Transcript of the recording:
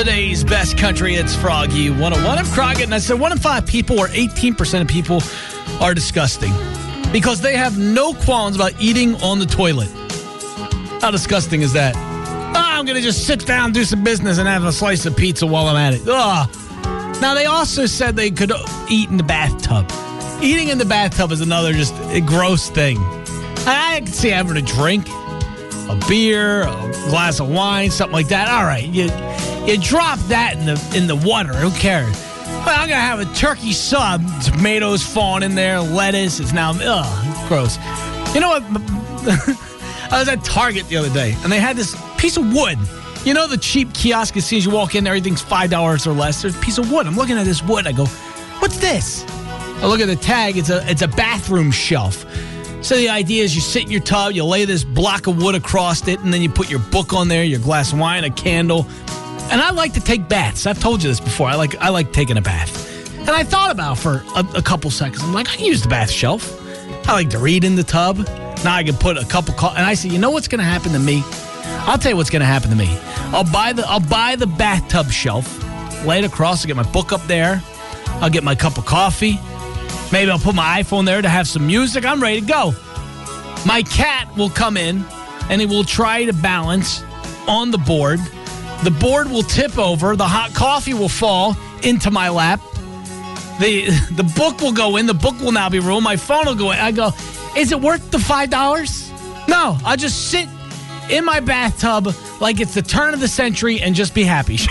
Today's best country, it's Froggy 101 of Crockett. And I said one in five people, or 18% of people, are disgusting because they have no qualms about eating on the toilet. How disgusting is that? Ah, I'm going to just sit down, do some business, and have a slice of pizza while I'm at it. Ah. Now, they also said they could eat in the bathtub. Eating in the bathtub is another just gross thing. I can see having a drink, a beer, a glass of wine, something like that. All right, you you drop that in the in the water. Who cares? But I'm gonna have a turkey sub, tomatoes falling in there, lettuce. It's now ugh, gross. You know what? I was at Target the other day, and they had this piece of wood. You know the cheap kiosk as soon as you walk in, everything's five dollars or less. There's a piece of wood. I'm looking at this wood. I go, "What's this?" I look at the tag. It's a it's a bathroom shelf. So the idea is you sit in your tub, you lay this block of wood across it, and then you put your book on there, your glass of wine, a candle. And I like to take baths. I've told you this before. I like I like taking a bath. And I thought about for a, a couple seconds. I'm like, I can use the bath shelf. I like to read in the tub. Now I can put a couple. Co- and I said, you know what's going to happen to me? I'll tell you what's going to happen to me. I'll buy the I'll buy the bathtub shelf, lay it across. I'll get my book up there. I'll get my cup of coffee. Maybe I'll put my iPhone there to have some music. I'm ready to go. My cat will come in and he will try to balance on the board. The board will tip over. The hot coffee will fall into my lap. The the book will go in. The book will now be ruined. My phone will go in. I go, is it worth the five dollars? No, I'll just sit in my bathtub like it's the turn of the century and just be happy.